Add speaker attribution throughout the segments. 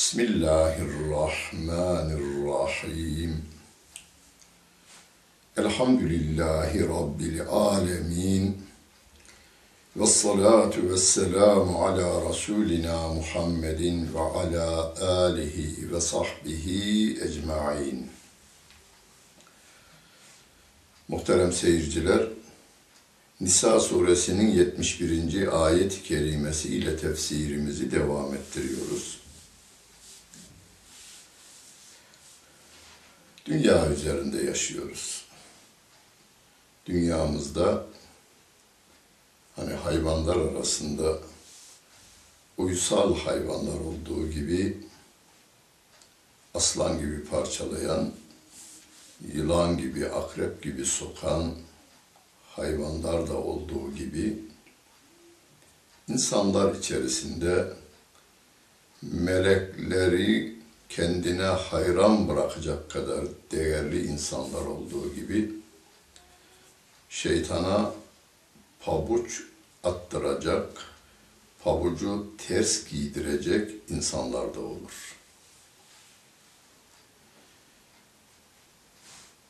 Speaker 1: Bismillahirrahmanirrahim. Elhamdülillahi Rabbil alemin. Ve salatu ve selamu ala Resulina Muhammedin ve ala alihi ve sahbihi ecmain. Muhterem seyirciler, Nisa suresinin 71. ayet-i kerimesi ile tefsirimizi devam ettiriyoruz. Dünya üzerinde yaşıyoruz. Dünyamızda hani hayvanlar arasında uysal hayvanlar olduğu gibi aslan gibi parçalayan, yılan gibi, akrep gibi sokan hayvanlar da olduğu gibi insanlar içerisinde melekleri kendine hayran bırakacak kadar değerli insanlar olduğu gibi şeytana pabuç attıracak, pabucu ters giydirecek insanlar da olur.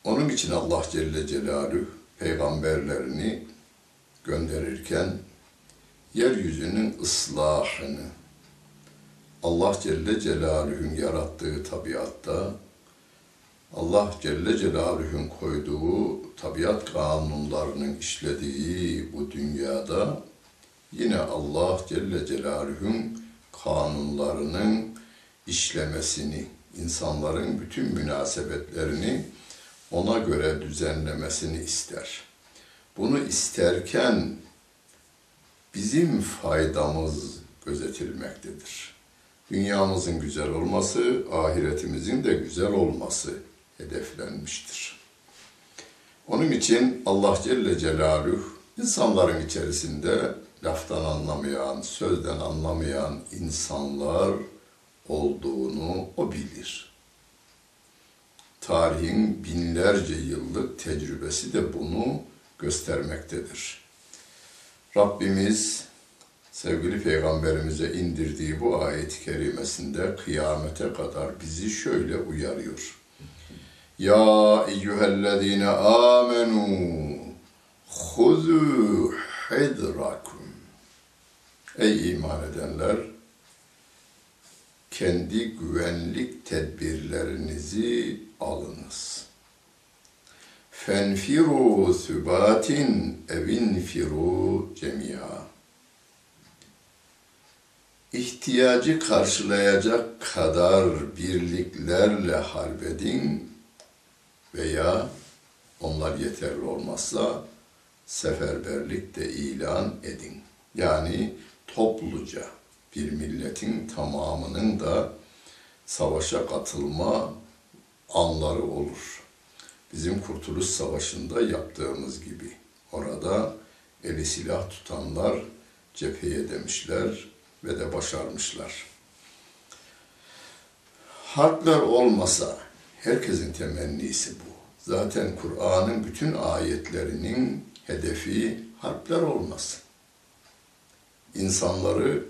Speaker 1: Onun için Allah Celle Celaluhu peygamberlerini gönderirken yeryüzünün ıslahını Allah Celle Celaluhu'nun yarattığı tabiatta Allah Celle Celaluhu'nun koyduğu tabiat kanunlarının işlediği bu dünyada yine Allah Celle Celaluhu'nun kanunlarının işlemesini, insanların bütün münasebetlerini ona göre düzenlemesini ister. Bunu isterken bizim faydamız gözetilmektedir. Dünyamızın güzel olması, ahiretimizin de güzel olması hedeflenmiştir. Onun için Allah Celle Celaluhu insanların içerisinde laftan anlamayan, sözden anlamayan insanlar olduğunu o bilir. Tarihin binlerce yıllık tecrübesi de bunu göstermektedir. Rabbimiz sevgili peygamberimize indirdiği bu ayet-i kerimesinde kıyamete kadar bizi şöyle uyarıyor. Ya eyyühellezine amenu huzu hidrakum. Ey iman edenler, kendi güvenlik tedbirlerinizi alınız. Fenfiru sübatin evinfiru cemia. İhtiyacı karşılayacak kadar birliklerle harbedin veya onlar yeterli olmazsa seferberlik de ilan edin. Yani topluca bir milletin tamamının da savaşa katılma anları olur. Bizim Kurtuluş Savaşı'nda yaptığımız gibi. Orada eli silah tutanlar cepheye demişler ve de başarmışlar. Harpler olmasa herkesin temennisi bu. Zaten Kur'an'ın bütün ayetlerinin hedefi harpler olmasın. İnsanları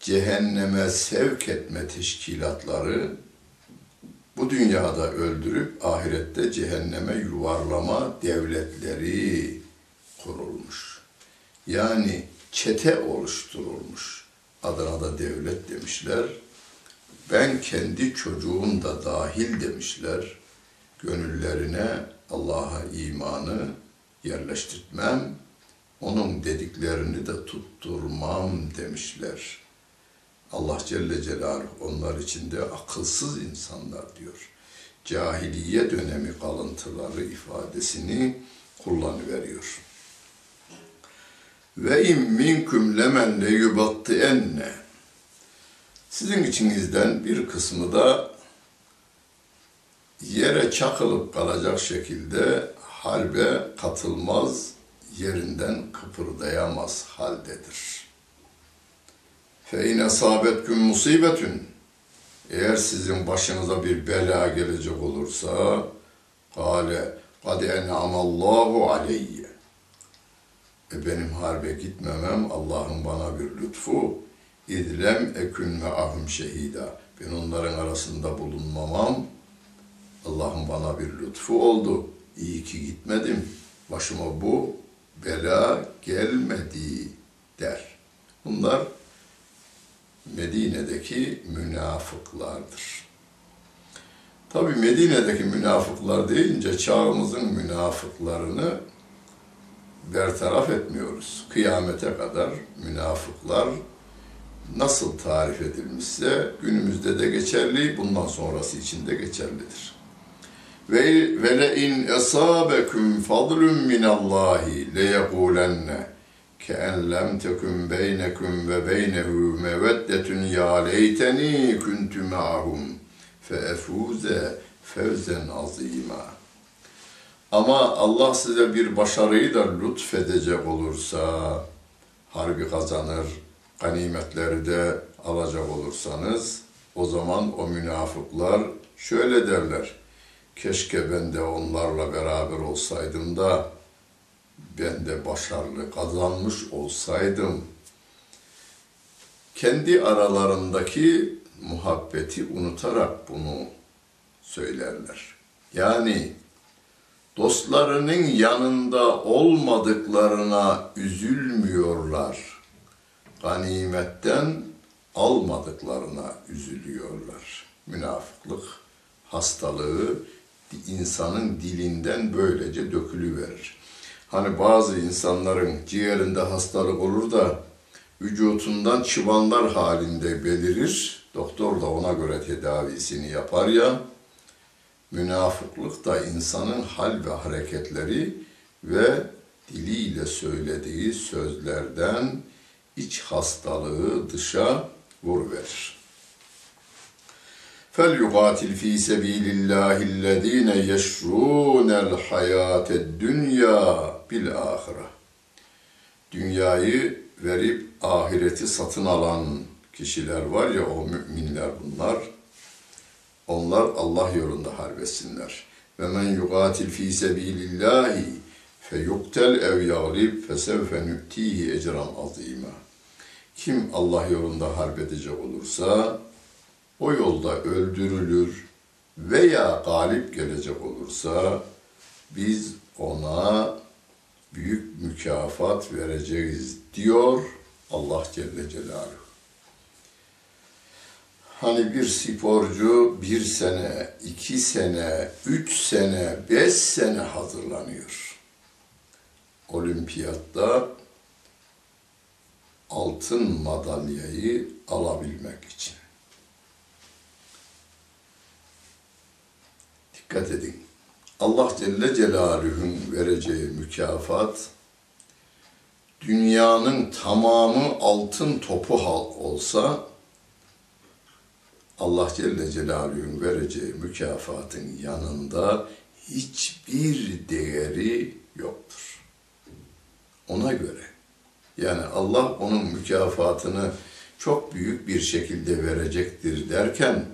Speaker 1: cehenneme sevk etme teşkilatları bu dünyada öldürüp ahirette cehenneme yuvarlama devletleri kurulmuş. Yani çete oluşturulmuş. Adana'da devlet demişler. Ben kendi çocuğum da dahil demişler. Gönüllerine Allah'a imanı yerleştirtmem, onun dediklerini de tutturmam demişler. Allah Celle Celaluhu onlar içinde akılsız insanlar diyor. Cahiliye dönemi kalıntıları ifadesini kullanıveriyor. Ve in minkum lemen le yubattienne. Sizin içinizden bir kısmı da yere çakılıp kalacak şekilde harbe katılmaz, yerinden kıpırdayamaz haldedir. Fe in asabetkum musibetun eğer sizin başınıza bir bela gelecek olursa kale kad en'amallahu aleyye e benim harbe gitmemem Allah'ın bana bir lütfu idlem ekün ve ahum şehida ben onların arasında bulunmamam Allah'ın bana bir lütfu oldu. İyi ki gitmedim. Başıma bu bela gelmedi der. Bunlar Medine'deki münafıklardır. Tabi Medine'deki münafıklar deyince çağımızın münafıklarını bertaraf etmiyoruz. Kıyamete kadar münafıklar nasıl tarif edilmişse günümüzde de geçerli, bundan sonrası için de geçerlidir. Ve ve le in esabekum fadlun min Allahi le yekulenne ke'en lem tekun beynekum ve beynehu meveddetun ya leyteni kuntu ma'hum fe efuze fevzen azima. Ama Allah size bir başarıyı da lütfedecek olursa harbi kazanır, ganimetleri de alacak olursanız o zaman o münafıklar şöyle derler. Keşke ben de onlarla beraber olsaydım da ben de başarılı kazanmış olsaydım. Kendi aralarındaki muhabbeti unutarak bunu söylerler. Yani dostlarının yanında olmadıklarına üzülmüyorlar. Ganimetten almadıklarına üzülüyorlar. Münafıklık hastalığı insanın dilinden böylece dökülüverir. Hani bazı insanların ciğerinde hastalık olur da vücutundan çıbanlar halinde belirir. Doktor da ona göre tedavisini yapar ya. Münafıklık da insanın hal ve hareketleri ve diliyle söylediği sözlerden iç hastalığı dışa vuruverir. فَلْيُقَاتِلْ ف۪ي سَب۪يلِ اللّٰهِ الَّذ۪ينَ يَشْرُونَ الْحَيَاةَ الدُّنْيَا بِالْآخِرَةِ Dünyayı verip ahireti satın alan kişiler var ya o müminler bunlar. onlar Allah yolunda harbetsinler. Ve men yuqatil fi sebilillahi feyuktel ev yaglib fesevfe nü'tihi ecran azima. Kim Allah yolunda harbedecek olursa o yolda öldürülür veya galip gelecek olursa biz ona büyük mükafat vereceğiz diyor Allah Celle Celaluhu. Hani bir sporcu bir sene, iki sene, üç sene, beş sene hazırlanıyor. Olimpiyatta altın madalyayı alabilmek için. Dikkat edin. Allah Celle Celaluhu'nun vereceği mükafat dünyanın tamamı altın topu olsa Allah Celle Celaluhu'nun vereceği mükafatın yanında hiçbir değeri yoktur. Ona göre. Yani Allah onun mükafatını çok büyük bir şekilde verecektir derken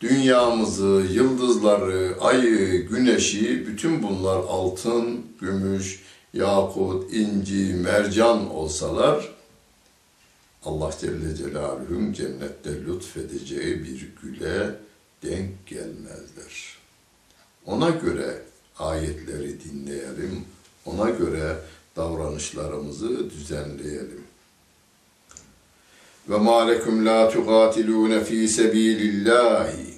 Speaker 1: dünyamızı, yıldızları, ayı, güneşi bütün bunlar altın, gümüş, yakut, inci, mercan olsalar Allah Celle Celaluhu'nun cennette lütfedeceği bir güle denk gelmezler. Ona göre ayetleri dinleyelim, ona göre davranışlarımızı düzenleyelim. Ve ma lekum la tuqatilun fi sabilillahi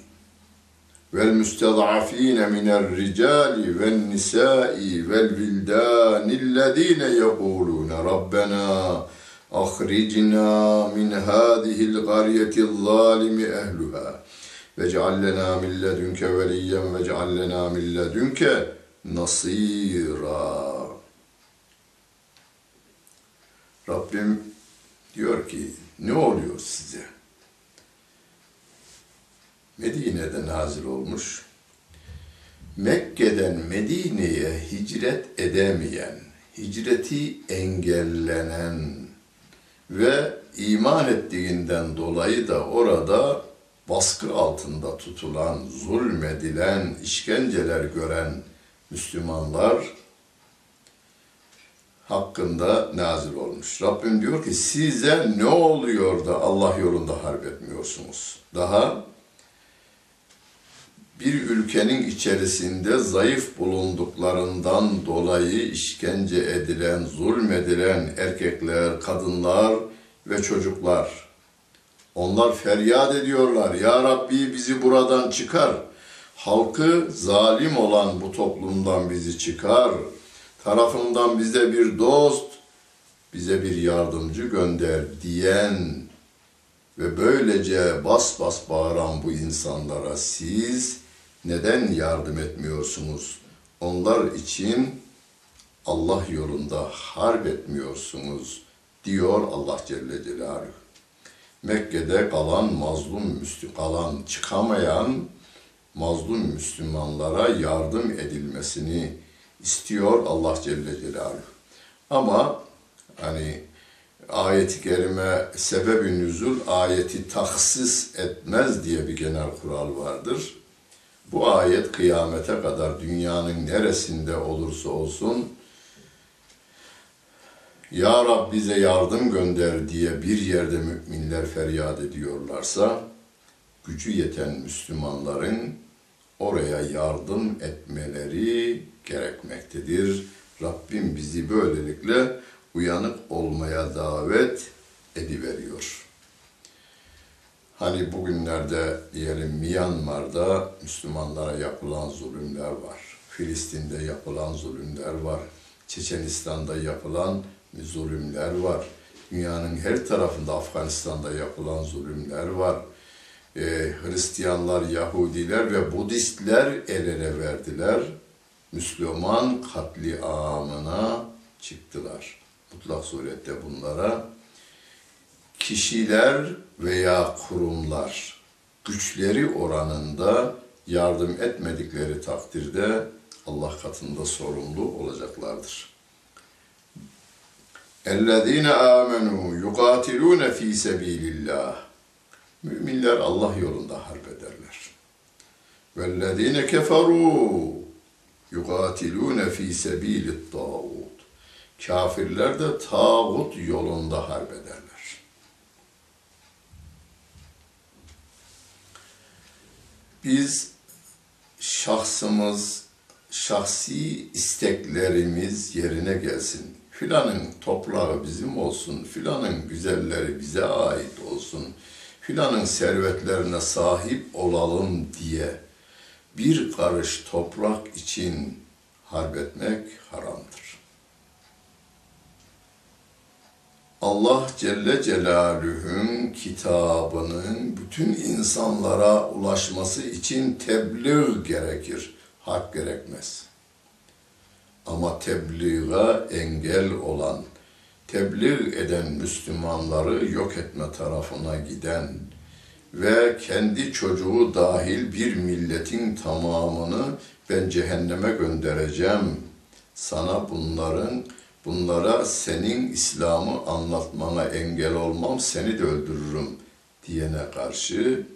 Speaker 1: minel ricali ven nisa'i vel vildanillezine yekulun Rabbena أخرجنا من هذه القرية الظالم أهلها واجعل لنا من لدنك وليا واجعل لنا من لدنك نصيرا Rabbim diyor ki ne oluyor size? Medine'de nazil olmuş. Mekke'den Medine'ye hicret edemeyen, hicreti engellenen ve iman ettiğinden dolayı da orada baskı altında tutulan, zulmedilen, işkenceler gören Müslümanlar hakkında nazil olmuş. Rabbim diyor ki size ne oluyor da Allah yolunda harp etmiyorsunuz? Daha bir ülkenin içerisinde zayıf bulunduklarından dolayı işkence edilen, zulmedilen erkekler, kadınlar ve çocuklar. Onlar feryat ediyorlar. Ya Rabbi bizi buradan çıkar. Halkı zalim olan bu toplumdan bizi çıkar. Tarafından bize bir dost, bize bir yardımcı gönder diyen ve böylece bas bas bağıran bu insanlara siz neden yardım etmiyorsunuz? Onlar için Allah yolunda harp etmiyorsunuz diyor Allah Celle Celaluhu. Mekke'de kalan mazlum Müslüman, kalan çıkamayan mazlum Müslümanlara yardım edilmesini istiyor Allah Celle Celaluhu. Ama hani ayeti kerime sebebi nüzul ayeti taksis etmez diye bir genel kural vardır. Bu ayet kıyamete kadar dünyanın neresinde olursa olsun Ya Rab bize yardım gönder diye bir yerde müminler feryat ediyorlarsa gücü yeten Müslümanların oraya yardım etmeleri gerekmektedir. Rabbim bizi böylelikle uyanık olmaya davet ediveriyor. Hani bugünlerde diyelim Myanmar'da Müslümanlara yapılan zulümler var. Filistin'de yapılan zulümler var. Çeçenistan'da yapılan zulümler var. Dünyanın her tarafında Afganistan'da yapılan zulümler var. Ee, Hristiyanlar, Yahudiler ve Budistler el ele verdiler. Müslüman katliamına çıktılar. Mutlak surette bunlara kişiler veya kurumlar güçleri oranında yardım etmedikleri takdirde Allah katında sorumlu olacaklardır. اَلَّذ۪ينَ آمَنُوا يُقَاتِلُونَ ف۪ي سَب۪يلِ اللّٰهِ Müminler Allah yolunda harp ederler. وَالَّذ۪ينَ كَفَرُوا يُقَاتِلُونَ ف۪ي سَب۪يلِ الطَّاغُوتِ Kafirler de tağut yolunda harp ederler. Biz şahsımız, şahsi isteklerimiz yerine gelsin. Filanın toprağı bizim olsun, filanın güzelleri bize ait olsun, filanın servetlerine sahip olalım diye bir karış toprak için harp etmek haramdır. Allah Celle Celaluhu'nun kitabının bütün insanlara ulaşması için tebliğ gerekir, hak gerekmez. Ama tebliğe engel olan, tebliğ eden Müslümanları yok etme tarafına giden ve kendi çocuğu dahil bir milletin tamamını ben cehenneme göndereceğim. Sana bunların bunlara senin İslam'ı anlatmana engel olmam, seni de öldürürüm diyene karşı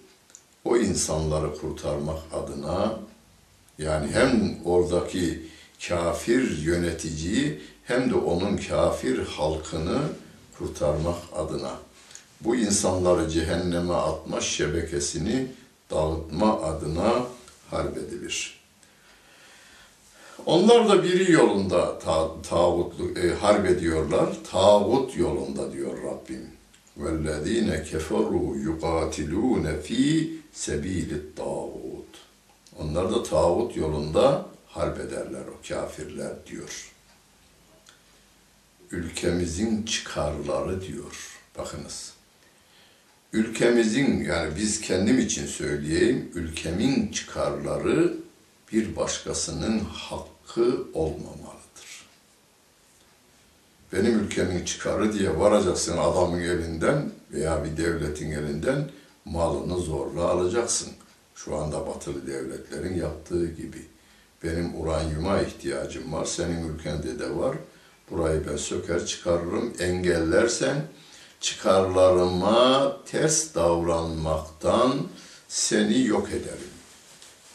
Speaker 1: o insanları kurtarmak adına yani hem oradaki kafir yöneticiyi hem de onun kafir halkını kurtarmak adına bu insanları cehenneme atma şebekesini dağıtma adına harp edilir. Onlar da biri yolunda ta, tağutlu, e, harp ediyorlar. Tağut yolunda diyor Rabbim. وَالَّذ۪ينَ كَفَرُوا يُقَاتِلُونَ ف۪ي سَب۪يلِ الطَّاغُوتِ Onlar da tağut yolunda harp ederler o kafirler diyor. Ülkemizin çıkarları diyor. Bakınız. Ülkemizin yani biz kendim için söyleyeyim, ülkemin çıkarları bir başkasının hakkı olmamalıdır. Benim ülkemin çıkarı diye varacaksın adamın elinden veya bir devletin elinden malını zorla alacaksın. Şu anda batılı devletlerin yaptığı gibi. Benim uranyuma ihtiyacım var, senin ülkende de var. Burayı ben söker çıkarırım, engellersen çıkarlarıma ters davranmaktan seni yok ederim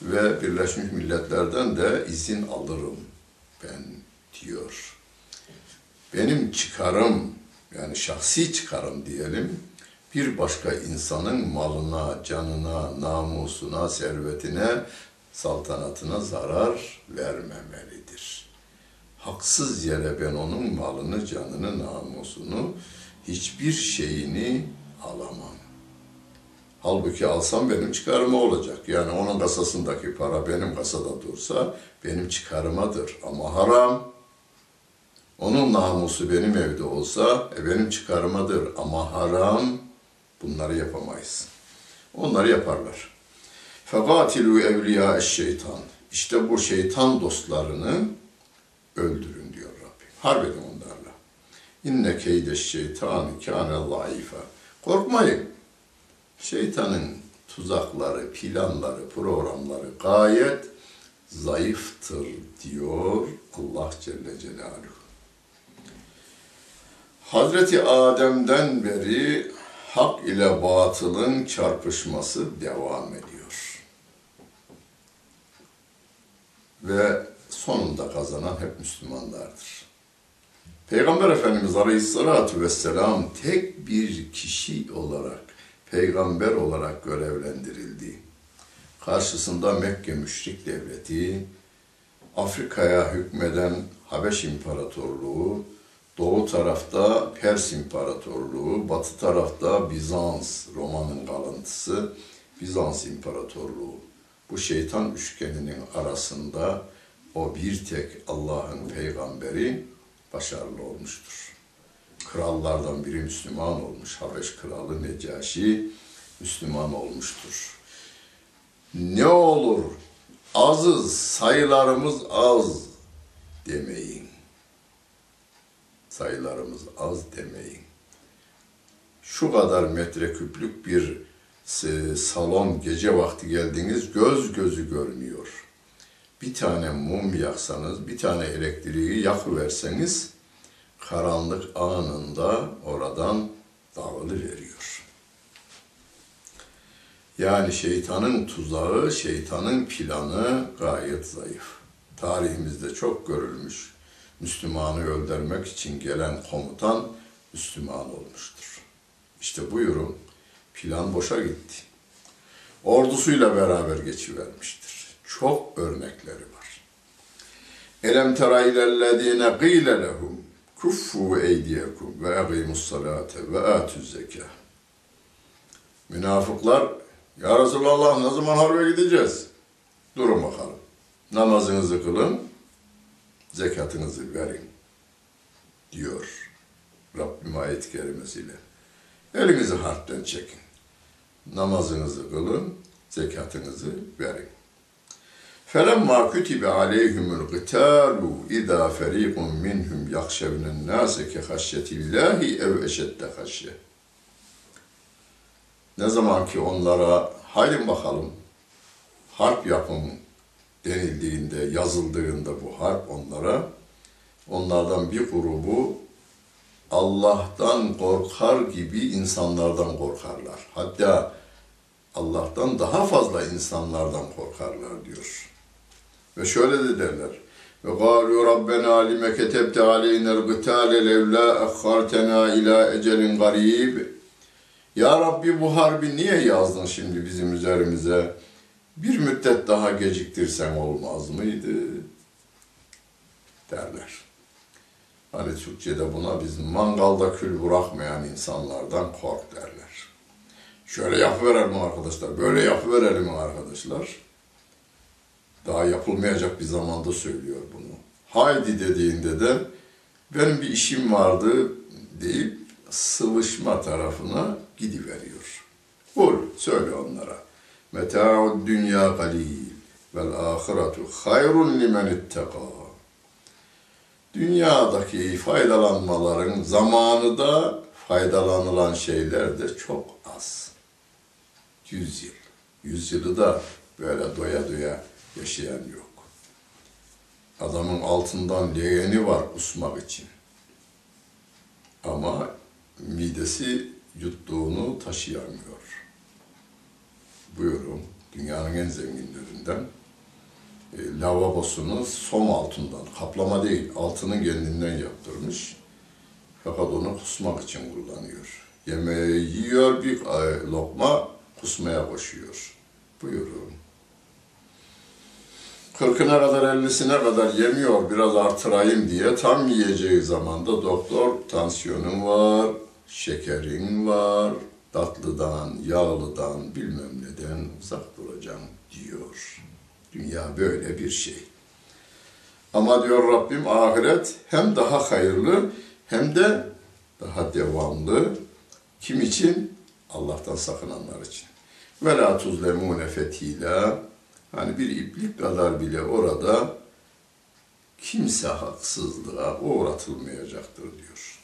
Speaker 1: ve Birleşmiş Milletler'den de izin alırım ben diyor. Benim çıkarım yani şahsi çıkarım diyelim bir başka insanın malına, canına, namusuna, servetine, saltanatına zarar vermemelidir. Haksız yere ben onun malını, canını, namusunu, hiçbir şeyini alamam. Halbuki alsam benim çıkarıma olacak. Yani onun kasasındaki para benim kasada dursa benim çıkarımadır. Ama haram. Onun namusu benim evde olsa e, benim çıkarımadır. Ama haram. Bunları yapamayız. Onları yaparlar. Fekatilu evliya şeytan. İşte bu şeytan dostlarını öldürün diyor Rabbim. Harp edin onlarla. İnne keyde şeytan kâne zayıfa. Korkmayın. Şeytanın tuzakları, planları, programları gayet zayıftır diyor Allah Celle Celaluhu. Hazreti Adem'den beri hak ile batılın çarpışması devam ediyor. Ve sonunda kazanan hep Müslümanlardır. Peygamber Efendimiz Aleyhisselatü Vesselam tek bir kişi olarak peygamber olarak görevlendirildi. Karşısında Mekke müşrik devleti, Afrika'ya hükmeden Habeş İmparatorluğu, doğu tarafta Pers İmparatorluğu, batı tarafta Bizans, Roma'nın kalıntısı Bizans İmparatorluğu. Bu şeytan üçgeninin arasında o bir tek Allah'ın peygamberi başarılı olmuştur krallardan biri Müslüman olmuş. Habeş kralı Necaşi Müslüman olmuştur. Ne olur azız, sayılarımız az demeyin. Sayılarımız az demeyin. Şu kadar metreküplük bir salon gece vakti geldiniz göz gözü görmüyor. Bir tane mum yaksanız, bir tane elektriği yakıverseniz karanlık anında oradan dağılıveriyor. Yani şeytanın tuzağı, şeytanın planı gayet zayıf. Tarihimizde çok görülmüş. Müslümanı öldürmek için gelen komutan Müslüman olmuştur. İşte buyurun plan boşa gitti. Ordusuyla beraber geçivermiştir. çok örnekleri var. Elem tera ilellezine qîle lehum kuffu eydiyekum ve eqimus salate ve atuz zekâh. Münafıklar, Ya Resulallah ne zaman harbe gideceğiz? Durun bakalım. Namazınızı kılın, zekatınızı verin diyor Rabbim ayet-i kerimesiyle. Elinizi harpten çekin. Namazınızı kılın, zekatınızı verin. فَلَمَّا كُتِبَ عَلَيْهِمُ الْقِتَالُ اِذَا فَر۪يقٌ مِّنْهُمْ يَخْشَوْنَ النَّاسَ كَخَشْيَةِ اللّٰهِ اَوْ اَشَدَّ خَشْيَةً Ne zaman ki onlara haydi bakalım harp yapın denildiğinde, yazıldığında bu harp onlara, onlardan bir grubu Allah'tan korkar gibi insanlardan korkarlar. Hatta Allah'tan daha fazla insanlardan korkarlar diyor. Ve şöyle de derler. Ve galu rabbena lime ketebte aleyner gıtale levla akhartena ila ecelin garib. Ya Rabbi bu harbi niye yazdın şimdi bizim üzerimize? Bir müddet daha geciktirsen olmaz mıydı? derler. Hani Türkçe'de buna biz mangalda kül bırakmayan insanlardan kork derler. Şöyle yapıverelim arkadaşlar, böyle yapıverelim arkadaşlar. Daha yapılmayacak bir zamanda söylüyor bunu. Haydi dediğinde de benim bir işim vardı deyip sıvışma tarafına gidiveriyor. Kul söyle onlara. Meta'ud dünya galil vel ahiretu hayrun limen itteka. Dünyadaki faydalanmaların zamanı da faydalanılan şeyler de çok az. Yüz yıl. Yüz yılı da böyle doya doya yaşayan yok. Adamın altından leğeni var kusmak için. Ama midesi yuttuğunu taşıyamıyor. Buyurun, dünyanın en zenginlerinden e, lavabosunu som altından, kaplama değil, altının kendinden yaptırmış. Fakat onu kusmak için kullanıyor. Yemeği yiyor, bir e, lokma kusmaya koşuyor. Buyurun. Kırkına kadar, ellisine kadar yemiyor, biraz artırayım diye tam yiyeceği zaman da doktor tansiyonun var, şekerin var, tatlıdan, yağlıdan, bilmem neden uzak duracağım diyor. Dünya böyle bir şey. Ama diyor Rabbim ahiret hem daha hayırlı hem de daha devamlı. Kim için? Allah'tan sakınanlar için. Ve la tuzlemune fetila. Hani bir iplik kadar bile orada kimse haksızlığa uğratılmayacaktır diyor.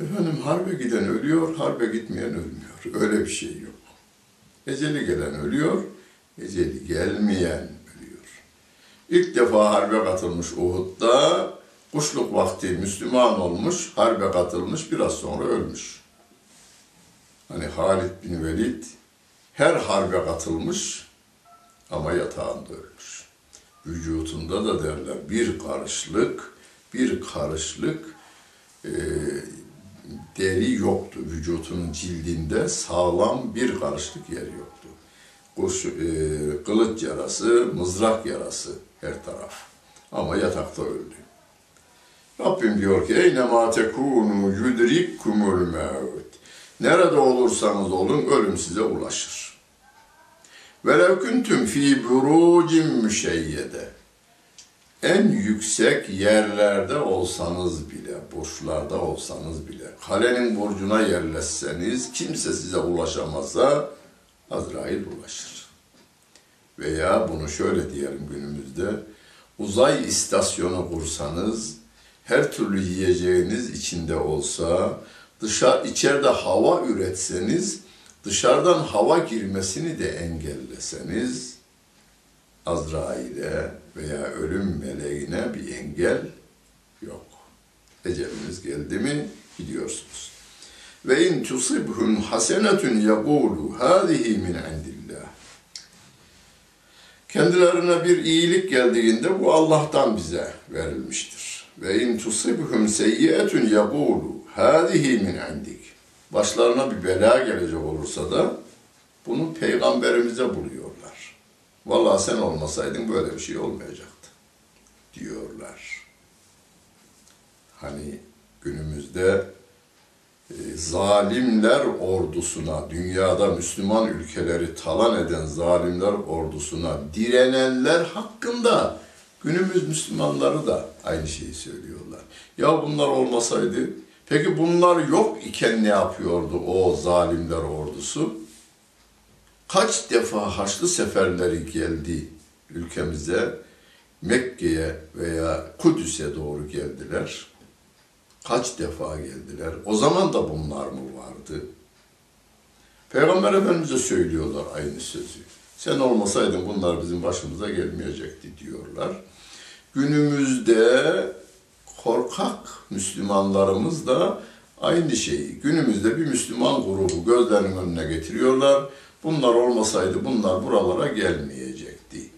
Speaker 1: Efendim harbe giden ölüyor, harbe gitmeyen ölmüyor. Öyle bir şey yok. Eceli gelen ölüyor, eceli gelmeyen ölüyor. İlk defa harbe katılmış Uhud'da, kuşluk vakti Müslüman olmuş, harbe katılmış, biraz sonra ölmüş. Hani Halid bin Velid her harbe katılmış ama yatağında ölmüş. Vücutunda da derler bir karışlık, bir karışlık e, deri yoktu. Vücutunun cildinde sağlam bir karışlık yer yoktu. Kuş, e, kılıç yarası, mızrak yarası her taraf. Ama yatakta öldü. Rabbim diyor ki Eyne ma tekunu yudrikkumul mevt. Nerede olursanız olun ölüm size ulaşır. Velev kuntum fi burucin müşeyyede. En yüksek yerlerde olsanız bile, burçlarda olsanız bile, kalenin burcuna yerleşseniz, kimse size ulaşamazsa Azrail ulaşır. Veya bunu şöyle diyelim günümüzde, uzay istasyonu kursanız, her türlü yiyeceğiniz içinde olsa, dışarı içeride hava üretseniz, dışarıdan hava girmesini de engelleseniz, Azrail'e veya ölüm meleğine bir engel yok. Eceliniz geldi mi biliyorsunuz. Ve in tusibhum hasenetun yaqulu hadihi min indillah. Kendilerine bir iyilik geldiğinde bu Allah'tan bize verilmiştir. Ve in tusibhum seyyietun yaqulu hadihi min indik. Başlarına bir bela gelecek olursa da bunu peygamberimize buluyorlar. Vallahi sen olmasaydın böyle bir şey olmayacaktı diyorlar. Hani günümüzde e, zalimler ordusuna, dünyada Müslüman ülkeleri talan eden zalimler ordusuna direnenler hakkında günümüz Müslümanları da aynı şeyi söylüyorlar. Ya bunlar olmasaydı, peki bunlar yok iken ne yapıyordu o zalimler ordusu? Kaç defa Haçlı seferleri geldi ülkemize, Mekke'ye veya Kudüs'e doğru geldiler. Kaç defa geldiler? O zaman da bunlar mı vardı? Peygamber Efendimiz'e söylüyorlar aynı sözü. Sen olmasaydın bunlar bizim başımıza gelmeyecekti diyorlar. Günümüzde korkak Müslümanlarımız da aynı şeyi günümüzde bir Müslüman grubu gözlerinin önüne getiriyorlar. Bunlar olmasaydı bunlar buralara gelmeyecekti.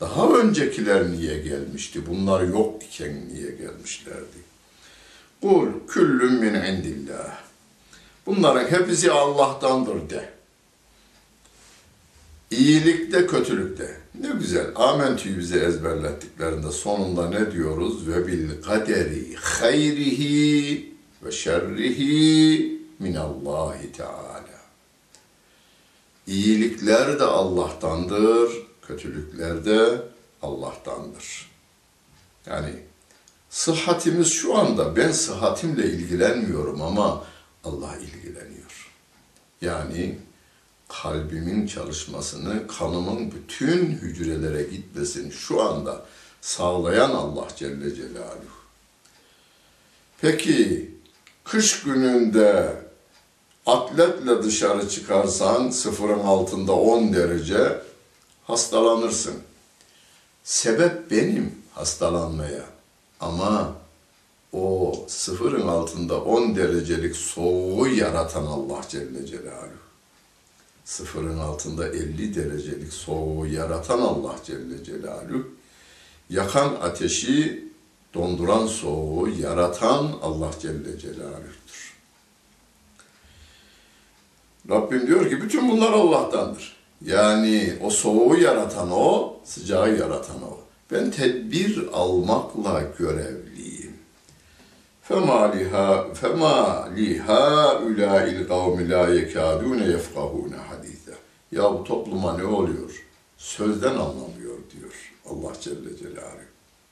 Speaker 1: Daha öncekiler niye gelmişti? Bunlar yok iken niye gelmişlerdi? Kul küllüm min indillah. Bunların hepsi Allah'tandır de. İyilikte, kötülükte. Ne güzel. Amentü'yü bize ezberlettiklerinde sonunda ne diyoruz? Ve bil kaderi hayrihi ve şerrihi minallahi teala. İyilikler de Allah'tandır, kötülükler de Allah'tandır. Yani sıhhatimiz şu anda ben sıhhatimle ilgilenmiyorum ama Allah ilgileniyor. Yani kalbimin çalışmasını, kanımın bütün hücrelere gitmesini şu anda sağlayan Allah Celle Celaluhu. Peki kış gününde atletle dışarı çıkarsan sıfırın altında 10 derece hastalanırsın. Sebep benim hastalanmaya. Ama o sıfırın altında 10 derecelik soğuğu yaratan Allah Celle Celaluhu. Sıfırın altında 50 derecelik soğuğu yaratan Allah Celle Celaluhu. Yakan ateşi, donduran soğuğu yaratan Allah Celle Celaluhu'dur. Rabbim diyor ki bütün bunlar Allah'tandır. Yani o soğuğu yaratan o, sıcağı yaratan o. Ben tedbir almakla görevliyim. فَمَا لِهَا فَمَا لِهَا الْقَوْمِ لَا يَكَادُونَ يَفْقَهُونَ حَدِيثًا Ya bu topluma ne oluyor? Sözden anlamıyor diyor Allah Celle Celaluhu.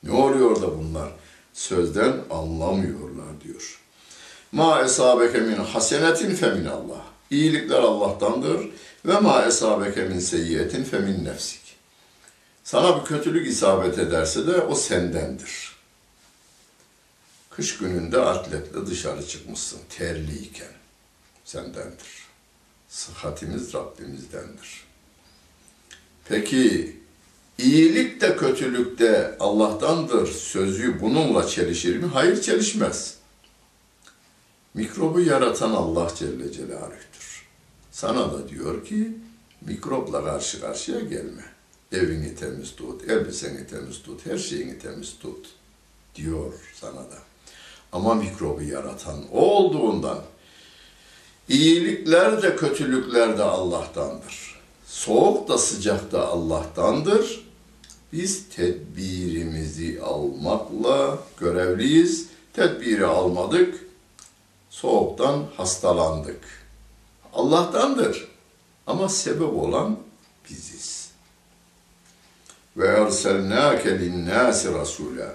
Speaker 1: Ne oluyor da bunlar? Sözden anlamıyorlar diyor. Ma esabeke min hasenetin fe min Allah. İyilikler Allah'tandır ve ma esabeke min seyyiyetin fe min nefsik. Sana bir kötülük isabet ederse de o sendendir. Kış gününde atletle dışarı çıkmışsın terliyken sendendir. Sıhhatimiz Rabbimizdendir. Peki iyilik de kötülük de Allah'tandır sözü bununla çelişir mi? Hayır çelişmez. Mikrobu yaratan Allah Celle Celaluh'tür. Sana da diyor ki mikropla karşı karşıya gelme. Evini temiz tut, elbiseni temiz tut, her şeyini temiz tut diyor sana da. Ama mikrobu yaratan o olduğundan iyilikler de kötülükler de Allah'tandır. Soğuk da sıcak da Allah'tandır. Biz tedbirimizi almakla görevliyiz. Tedbiri almadık, soğuktan hastalandık. Allah'tandır. Ama sebep olan biziz. Ve erselnâke linnâsi rasûlâ.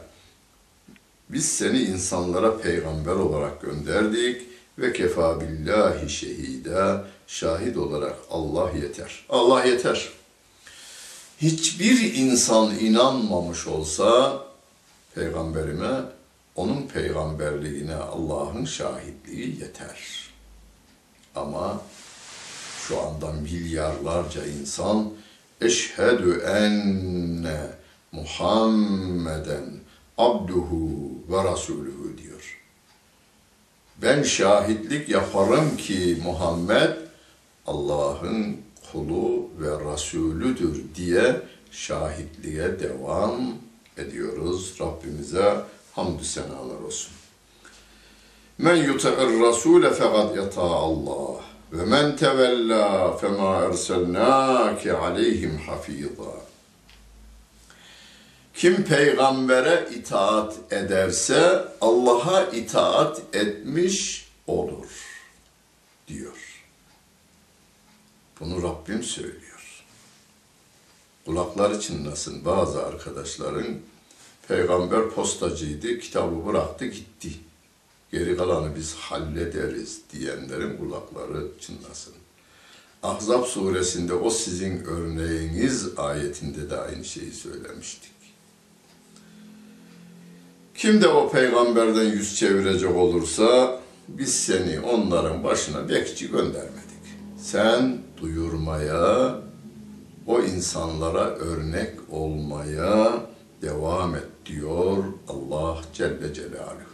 Speaker 1: Biz seni insanlara peygamber olarak gönderdik ve kefa billahi şehida şahit olarak Allah yeter. Allah yeter. Hiçbir insan inanmamış olsa peygamberime onun peygamberliğine Allah'ın şahitliği yeter. Ama şu anda milyarlarca insan eşhedü enne Muhammeden abduhu ve rasulühü diyor. Ben şahitlik yaparım ki Muhammed Allah'ın kulu ve Resulüdür diye şahitliğe devam ediyoruz. Rabbimize hamdü senalar olsun. Men yuta'ir rasule fekad yata Allah ve men tevella fema erselnake aleyhim hafiza. Kim peygambere itaat ederse Allah'a itaat etmiş olur diyor. Bunu Rabbim söylüyor. Kulakları çınlasın bazı arkadaşların peygamber postacıydı, kitabı bıraktı gitti. Geri kalanı biz hallederiz diyenlerin kulakları çınlasın. Ahzab suresinde o sizin örneğiniz ayetinde de aynı şeyi söylemiştik. Kim de o peygamberden yüz çevirecek olursa biz seni onların başına bekçi göndermedik. Sen duyurmaya, o insanlara örnek olmaya devam et diyor Allah Celle Celaluhu.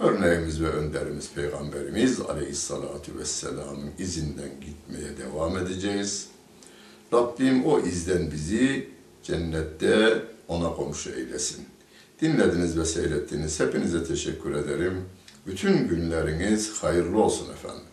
Speaker 1: Örneğimiz ve önderimiz Peygamberimiz Aleyhisselatü Vesselam'ın izinden gitmeye devam edeceğiz. Rabbim o izden bizi cennette ona komşu eylesin. Dinlediniz ve seyrettiniz. Hepinize teşekkür ederim. Bütün günleriniz hayırlı olsun efendim.